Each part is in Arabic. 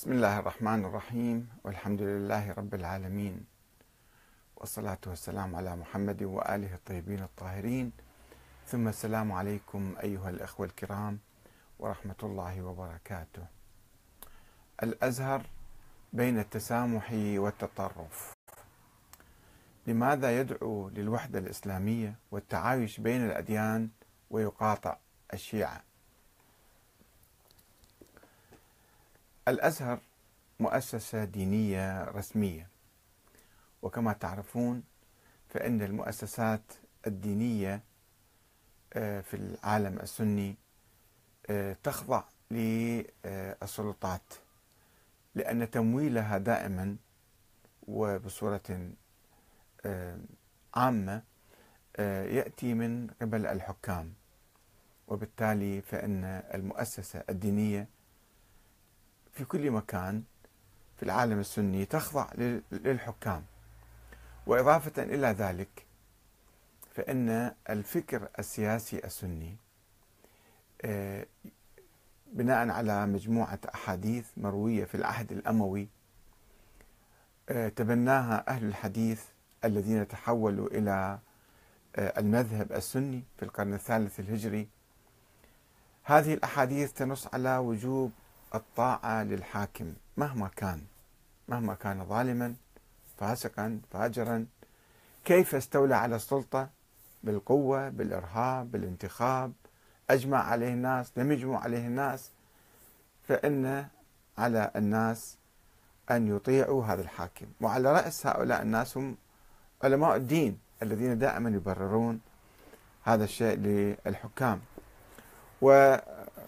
بسم الله الرحمن الرحيم والحمد لله رب العالمين والصلاة والسلام على محمد وآله الطيبين الطاهرين. ثم السلام عليكم أيها الأخوة الكرام ورحمة الله وبركاته. الأزهر بين التسامح والتطرف. لماذا يدعو للوحدة الإسلامية والتعايش بين الأديان ويقاطع الشيعة؟ الأزهر مؤسسة دينية رسمية. وكما تعرفون فإن المؤسسات الدينية آه، في العالم السني آه، تخضع للسلطات لأن تمويلها دائما وبصورة آه، عامة يأتي من قبل الحكام. وبالتالي فإن المؤسسة الدينية في كل مكان في العالم السني تخضع للحكام. وإضافة إلى ذلك فإن الفكر السياسي السني آه، بناء على مجموعة أحاديث مروية في العهد الأموي آه، تبناها أهل الحديث الذين تحولوا إلى آه، المذهب السني في القرن الثالث الهجري. هذه الأحاديث تنص على وجوب الطاعة للحاكم مهما كان مهما كان ظالما فاسقا فاجرا كيف استولى على السلطة؟ بالقوة بالإرهاب بالانتخاب. أجمع عليه الناس لم يجمع عليه الناس. فإن على الناس أن يطيعوا هذا الحاكم. وعلى رأس هؤلاء الناس هم علماء الدين الذين دائما يبررون هذا الشيء للحكام. و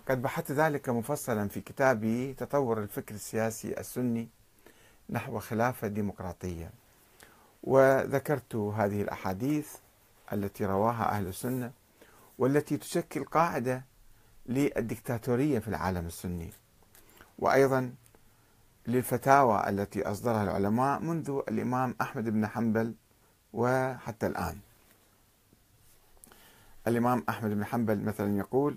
قد بحثت ذلك مفصلا في كتابي تطور الفكر السياسي السني نحو خلافة ديمقراطية وذكرت هذه الأحاديث التي رواها أهل السنة والتي تشكل قاعدة للدكتاتورية في العالم السني وأيضا للفتاوى التي أصدرها العلماء منذ الإمام أحمد بن حنبل وحتى الآن. الإمام أحمد بن حنبل مثلا يقول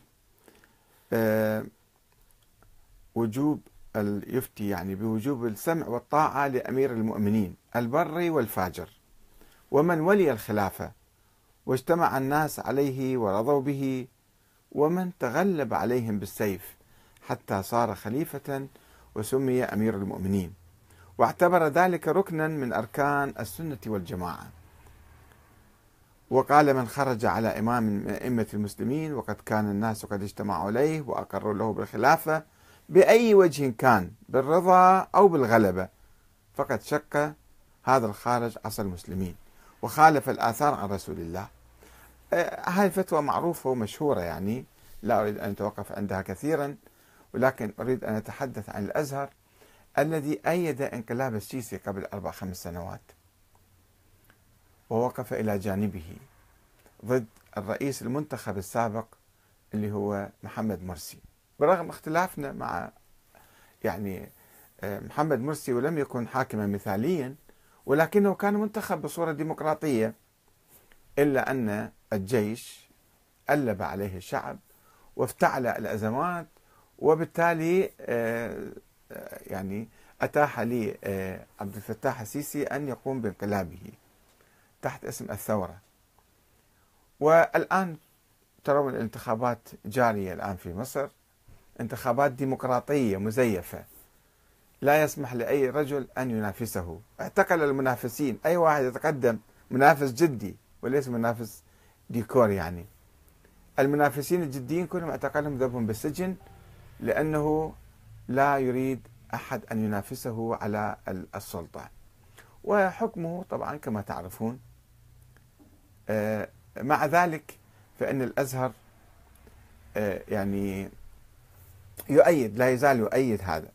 وجوب يفتي يعني بوجوب السمع والطاعة لأمير المؤمنين البر والفاجر ومن ولي الخلافة واجتمع الناس عليه ورضوا به ومن تغلب عليهم بالسيف حتى صار خليفة وسمي أمير المؤمنين. واعتبر ذلك ركنا من أركان السنة والجماعة. وقال من خرج على إمام من أئمة المسلمين وقد كان الناس قد اجتمعوا عليه وأقروا له بالخلافة بأي وجه كان بالرضا أو بالغلبة. فقد شق هذا الخارج عصى المسلمين وخالف الآثار عن رسول الله. آه، هاي الفتوى معروفة ومشهورة يعني لا أريد أن أتوقف عندها كثيرا ولكن أريد أن أتحدث عن الأزهر الذي أيد انقلاب السيسي قبل أربع خمس سنوات. ووقف إلى جانبه. ضد الرئيس المنتخب السابق اللي هو محمد مرسي. برغم اختلافنا مع يعني آه، محمد مرسي ولم يكن حاكما مثاليا ولكنه كان منتخب بصورة ديمقراطية إلا أن الجيش ألب عليه الشعب وافتعل الأزمات وبالتالي آه، آه، يعني أتاح لي عبد الفتاح السيسي أن يقوم بانقلابه. تحت اسم الثورة. والآن ترون الانتخابات جارية الآن في مصر. انتخابات ديمقراطية مزيفة. لا يسمح لأي رجل أن ينافسه. اعتقل المنافسين. أي واحد يتقدم منافس جدي وليس منافس ديكور يعني. المنافسين الجديين كلهم اعتقلهم ذبهم بالسجن لأنه لا يريد أحد أن ينافسه على السلطة. وحكمه طبعا كما تعرفون مع ذلك فإن الأزهر آه، يعني يؤيد لا يزال يؤيد هذا.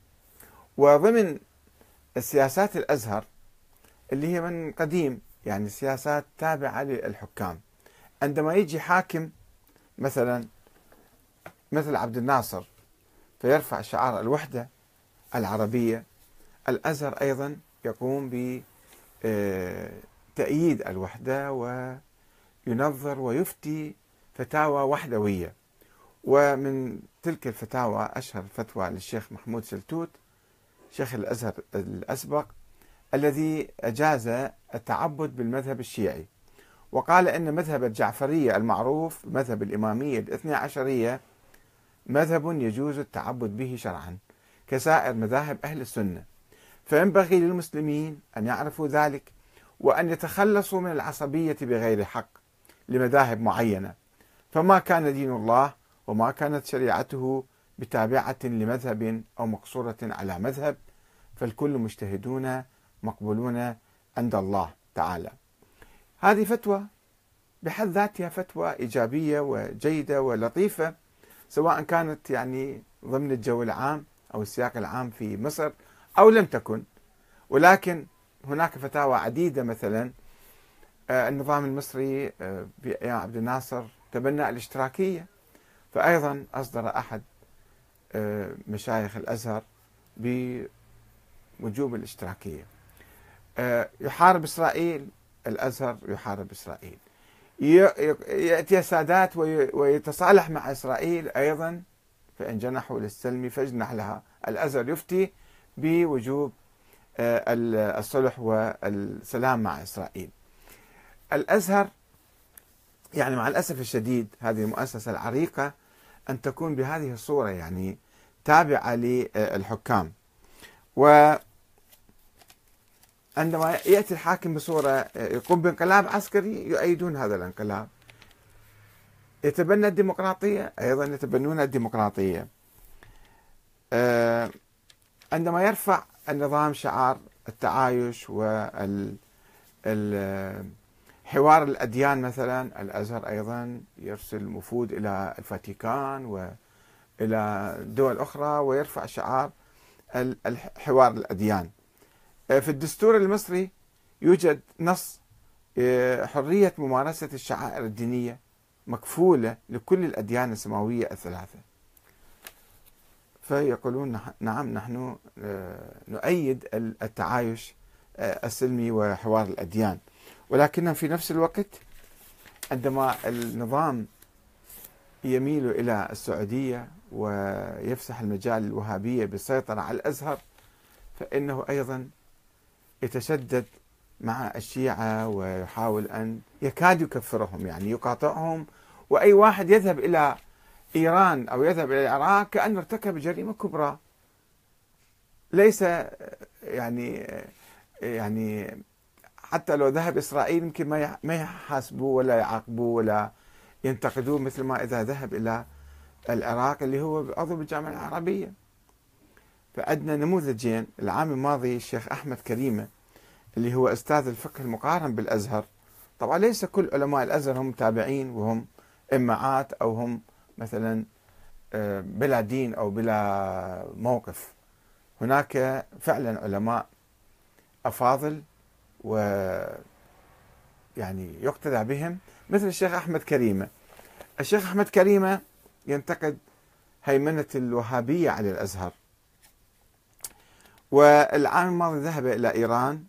وضمن السياسات الأزهر اللي هي من قديم يعني سياسات تابعة للحكام. عندما يجي حاكم مثلا مثل عبد الناصر فيرفع شعار الوحدة العربية الأزهر أيضا يقوم بتأييد آه، الوحدة و ينظر ويفتي فتاوى وحدوية. ومن تلك الفتاوى أشهر فتوى للشيخ محمود سلتوت شيخ الأزهر الأسبق الذي أجاز التعبد بالمذهب الشيعي. وقال أن مذهب الجعفرية المعروف مذهب الإمامية الاثنى عشرية مذهب يجوز التعبد به شرعا كسائر مذاهب أهل السنة. فينبغي للمسلمين أن يعرفوا ذلك وأن يتخلصوا من العصبية بغير حق. لمذاهب معينة. فما كان دين الله وما كانت شريعته بتابعة لمذهب أو مقصورة على مذهب فالكل مجتهدون مقبولون عند الله تعالى. هذه فتوى بحد ذاتها فتوى إيجابية وجيدة ولطيفة سواء كانت يعني ضمن الجو العام أو السياق العام في مصر أو لم تكن. ولكن هناك فتاوى عديدة مثلا النظام المصري آه، بأيام عبد الناصر تبنى الاشتراكية. فأيضا أصدر أحد آه، مشايخ الأزهر بوجوب الاشتراكية. يحارب إسرائيل الأزهر يحارب إسرائيل. يأتي سادات ويتصالح مع إسرائيل أيضا فإن جنحوا للسلم فاجنح لها. الأزهر يفتي بوجوب آه، الصلح والسلام مع إسرائيل. الأزهر يعني مع الأسف الشديد هذه المؤسسة العريقة أن تكون بهذه الصورة يعني تابعة للحكام. و عندما يأتي الحاكم بصورة آه، يقوم بانقلاب عسكري يؤيدون هذا الانقلاب. يتبنى الديمقراطية أيضا يتبنون الديمقراطية. آه، عندما يرفع النظام شعار التعايش وال حوار الأديان مثلا الأزهر أيضا يرسل وفود إلى الفاتيكان وإلى دول أخرى ويرفع شعار حوار الأديان. آه، في الدستور المصري يوجد نص آه، حرية ممارسة الشعائر الدينية مكفولة لكل الأديان السماوية الثلاثة. فيقولون نعم نحن آه، نؤيد التعايش السلمي وحوار الأديان. ولكن في نفس الوقت عندما النظام يميل إلى السعودية ويفسح المجال للوهابية بالسيطرة على الأزهر فإنه أيضا يتشدد مع الشيعة ويحاول أن يكاد يكفرهم يعني يقاطعهم. وأي واحد يذهب إلى إيران أو يذهب إلى العراق كأنه ارتكب جريمة كبرى. ليس يعني يعني حتى لو ذهب إسرائيل يمكن ما ما يحاسبوه ولا يعاقبوه ولا ينتقدوه مثل ما إذا ذهب إلى العراق اللي هو عضو بالجامعة العربية. فعندنا نموذجين العام الماضي الشيخ أحمد كريمة اللي هو أستاذ الفقه المقارن بالأزهر. طبعا ليس كل علماء الأزهر هم تابعين وهم إماعات أو هم مثلا آه، بلا دين أو بلا موقف. هناك فعلا علماء أفاضل و يعني يقتدى بهم مثل الشيخ أحمد كريمة. الشيخ أحمد كريمة ينتقد هيمنة الوهابية على الأزهر. والعام الماضي ذهب إلى إيران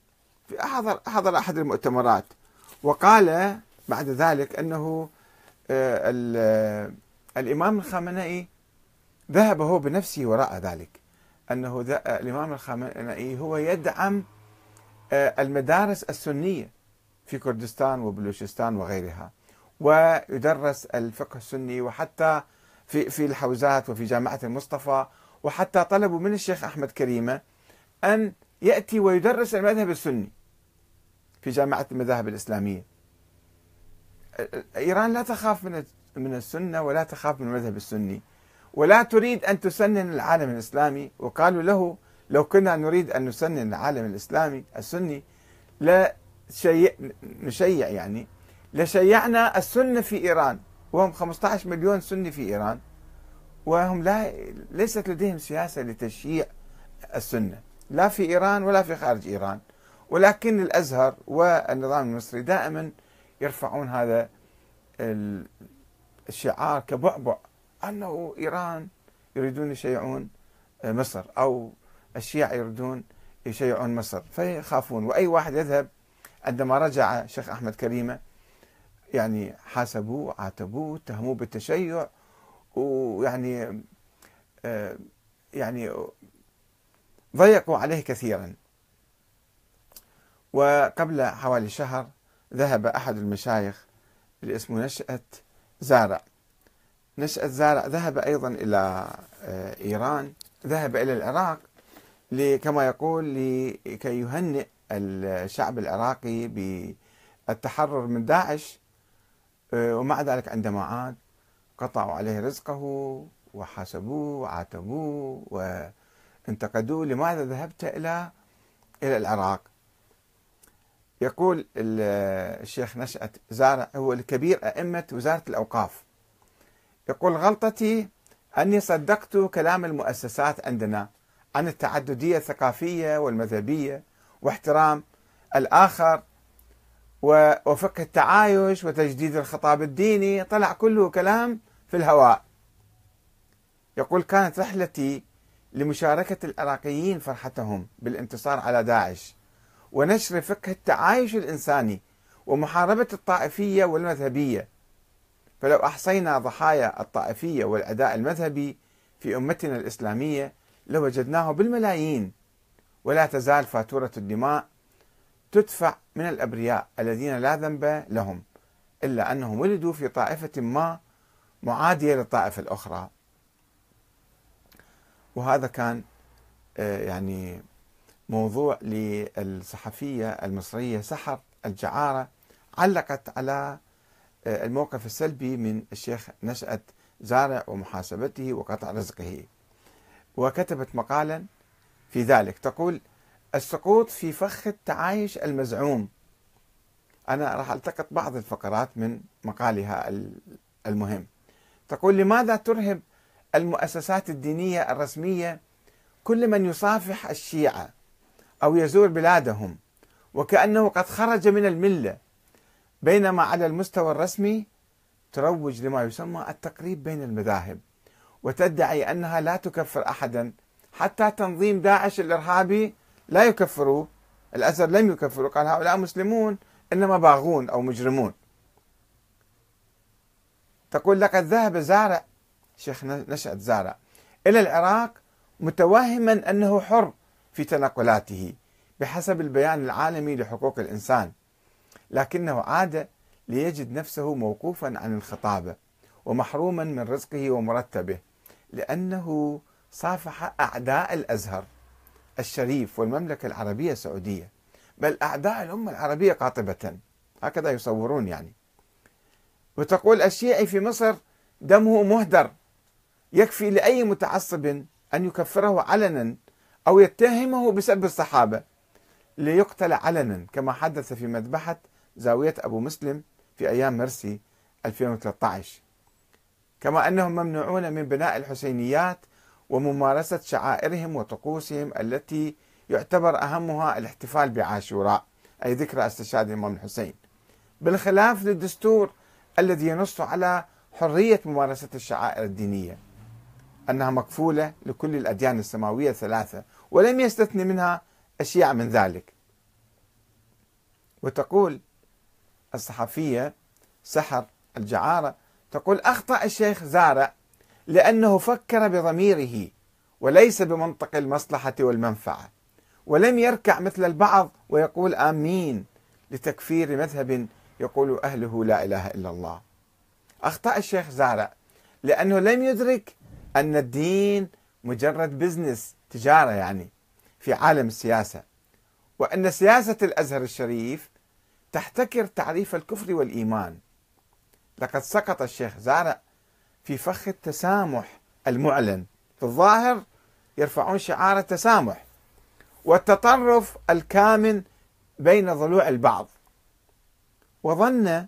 حضر حضر أحد المؤتمرات وقال بعد ذلك أنه آه، الإمام الخامنئي ذهب هو بنفسه وراء ذلك أنه الإمام الخامنئي هو يدعم المدارس السنية في كردستان وبلوشستان وغيرها ويدرس الفقه السني وحتى في في الحوزات وفي جامعة المصطفى وحتى طلبوا من الشيخ أحمد كريمة أن يأتي ويدرس المذهب السني في جامعة المذاهب الإسلامية. إيران لا تخاف من من السنة ولا تخاف من المذهب السني ولا تريد أن تسنن العالم الإسلامي وقالوا له لو كنا نريد أن نسنن العالم الإسلامي السني لا شيء نشيع يعني. لشيعنا السنة في إيران وهم 15 مليون سني في إيران وهم لا ليست لديهم سياسة لتشييع السنة. لا في إيران ولا في خارج إيران. ولكن الأزهر والنظام المصري دائما يرفعون هذا الشعار كبعبع أنه إيران يريدون يشيعون مصر أو الشيعة يريدون يشيعون مصر فيخافون. وأي واحد يذهب عندما رجع شيخ أحمد كريمة يعني حاسبوه عاتبوه اتهموه بالتشيع ويعني آه، يعني ضيقوا عليه كثيرا. وقبل حوالي شهر ذهب أحد المشايخ اللي اسمه نشأة زارع. نشأة زارع ذهب أيضا إلى آه، إيران ذهب إلى العراق كما يقول لكي يهنئ الشعب العراقي بالتحرر من داعش آه، ومع ذلك عندما عاد قطعوا عليه رزقه وحاسبوه وعاتبوه وانتقدوه لماذا ذهبت إلى إلى العراق؟ يقول الشيخ نشأة زارع هو الكبير أئمة وزارة الأوقاف. يقول غلطتي أني صدقت كلام المؤسسات عندنا. عن التعددية الثقافية والمذهبية واحترام الآخر وفقه التعايش وتجديد الخطاب الديني طلع كله كلام في الهواء. يقول كانت رحلتي لمشاركة العراقيين فرحتهم بالانتصار على داعش ونشر فقه التعايش الإنساني ومحاربة الطائفية والمذهبية. فلو أحصينا ضحايا الطائفية والعداء المذهبي في أمتنا الإسلامية لوجدناه بالملايين. ولا تزال فاتورة الدماء تدفع من الأبرياء الذين لا ذنب لهم إلا أنهم ولدوا في طائفة ما معادية للطائفة الأخرى. وهذا كان آه، يعني موضوع للصحفية المصرية سحر الجعارة علقت على آه، الموقف السلبي من الشيخ نشأة زارع ومحاسبته وقطع رزقه. وكتبت مقالا في ذلك. تقول السقوط في فخ التعايش المزعوم. أنا راح ألتقط بعض الفقرات من مقالها المهم. تقول لماذا ترهب المؤسسات الدينية الرسمية كل من يصافح الشيعة أو يزور بلادهم وكأنه قد خرج من الملة؟ بينما على المستوى الرسمي تروج لما يسمى التقريب بين المذاهب. وتدعي أنها لا تكفر أحدا. حتى تنظيم داعش الإرهابي لا يكفروه الأزهر لم يكفروا. قال هؤلاء مسلمون إنما باغون أو مجرمون. تقول لقد ذهب زارع. شيخ نشأة زارع. إلى العراق متوهما أنه حر في تنقلاته بحسب البيان العالمي لحقوق الإنسان. لكنه عاد ليجد نفسه موقوفا عن الخطابة ومحروما من رزقه ومرتبه. لأنه صافح أعداء الأزهر الشريف والمملكة العربية السعودية. بل أعداء الأمة العربية قاطبة. هكذا يصورون يعني. وتقول الشيعي في مصر دمه مهدر. يكفي لأي متعصب أن يكفره علنا أو يتهمه بسب الصحابة. ليقتل علنا كما حدث في مذبحة زاوية أبو مسلم في أيام مرسي 2013 كما أنهم ممنوعون من بناء الحسينيات وممارسة شعائرهم وطقوسهم التي يعتبر أهمها الاحتفال بعاشوراء أي ذكرى استشهاد الإمام الحسين. بالخلاف للدستور الذي ينص على حرية ممارسة الشعائر الدينية أنها مكفولة لكل الأديان السماوية الثلاثة ولم يستثني منها أشياء من ذلك. وتقول الصحفية سحر الجعارة تقول أخطأ الشيخ زارع لأنه فكر بضميره وليس بمنطق المصلحة والمنفعة ولم يركع مثل البعض ويقول آمين لتكفير مذهب يقول أهله لا إله إلا الله. أخطأ الشيخ زارع لأنه لم يدرك أن الدين مجرد بزنس تجارة يعني في عالم السياسة وأن سياسة الأزهر الشريف تحتكر تعريف الكفر والإيمان. لقد سقط الشيخ زارع في فخ التسامح المعلن. في الظاهر يرفعون شعار التسامح والتطرف الكامن بين ضلوع البعض. وظن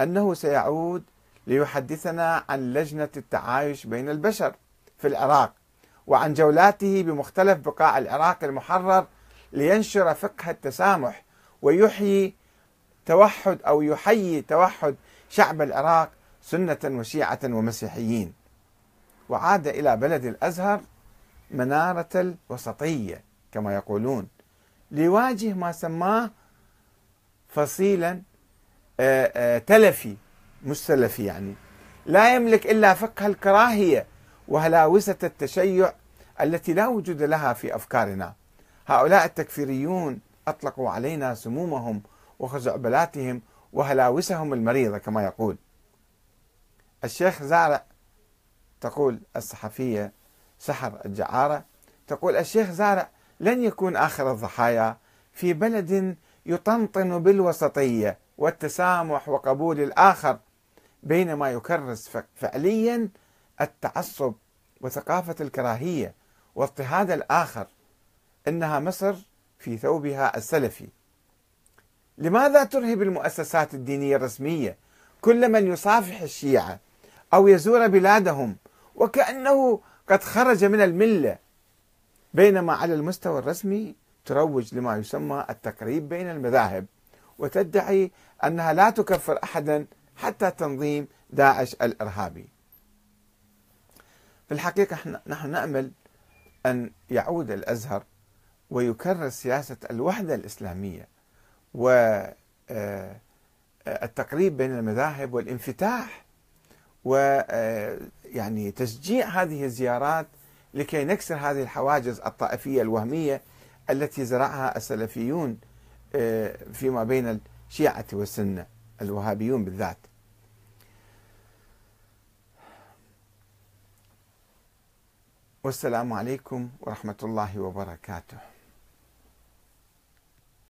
أنه سيعود ليحدثنا عن لجنة التعايش بين البشر في العراق وعن جولاته بمختلف بقاع العراق المحرر لينشر فقه التسامح ويحيي توحد أو يحيي توحد شعب العراق سنة وشيعة ومسيحيين وعاد إلى بلد الأزهر منارة الوسطية كما يقولون ليواجه ما سماه فصيلا آه، آه، تلفي مش سلفي يعني لا يملك إلا فقه الكراهية وهلاوسة التشيع التي لا وجود لها في أفكارنا. هؤلاء التكفيريون أطلقوا علينا سمومهم وخزعبلاتهم وهلاوسهم المريضة كما يقول. الشيخ زارع تقول الصحفية سحر الجعارة تقول الشيخ زارع لن يكون آخر الضحايا في بلد يطنطن بالوسطية والتسامح وقبول الآخر بينما يكرس فعليا التعصب وثقافة الكراهية واضطهاد الآخر إنها مصر في ثوبها السلفي. لماذا ترهب المؤسسات الدينية الرسمية كل من يصافح الشيعة أو يزور بلادهم وكأنه قد خرج من الملة بينما على المستوى الرسمي تروج لما يسمى التقريب بين المذاهب وتدعي أنها لا تكفر احدا حتى تنظيم داعش الإرهابي. في الحقيقة نحن نأمل أن يعود الأزهر ويكرر سياسة الوحدة الإسلامية والتقريب آه، بين المذاهب والانفتاح ويعني تشجيع هذه الزيارات لكي نكسر هذه الحواجز الطائفية الوهمية التي زرعها السلفيون آه، فيما بين الشيعة والسنة الوهابيون بالذات. والسلام عليكم ورحمة الله وبركاته.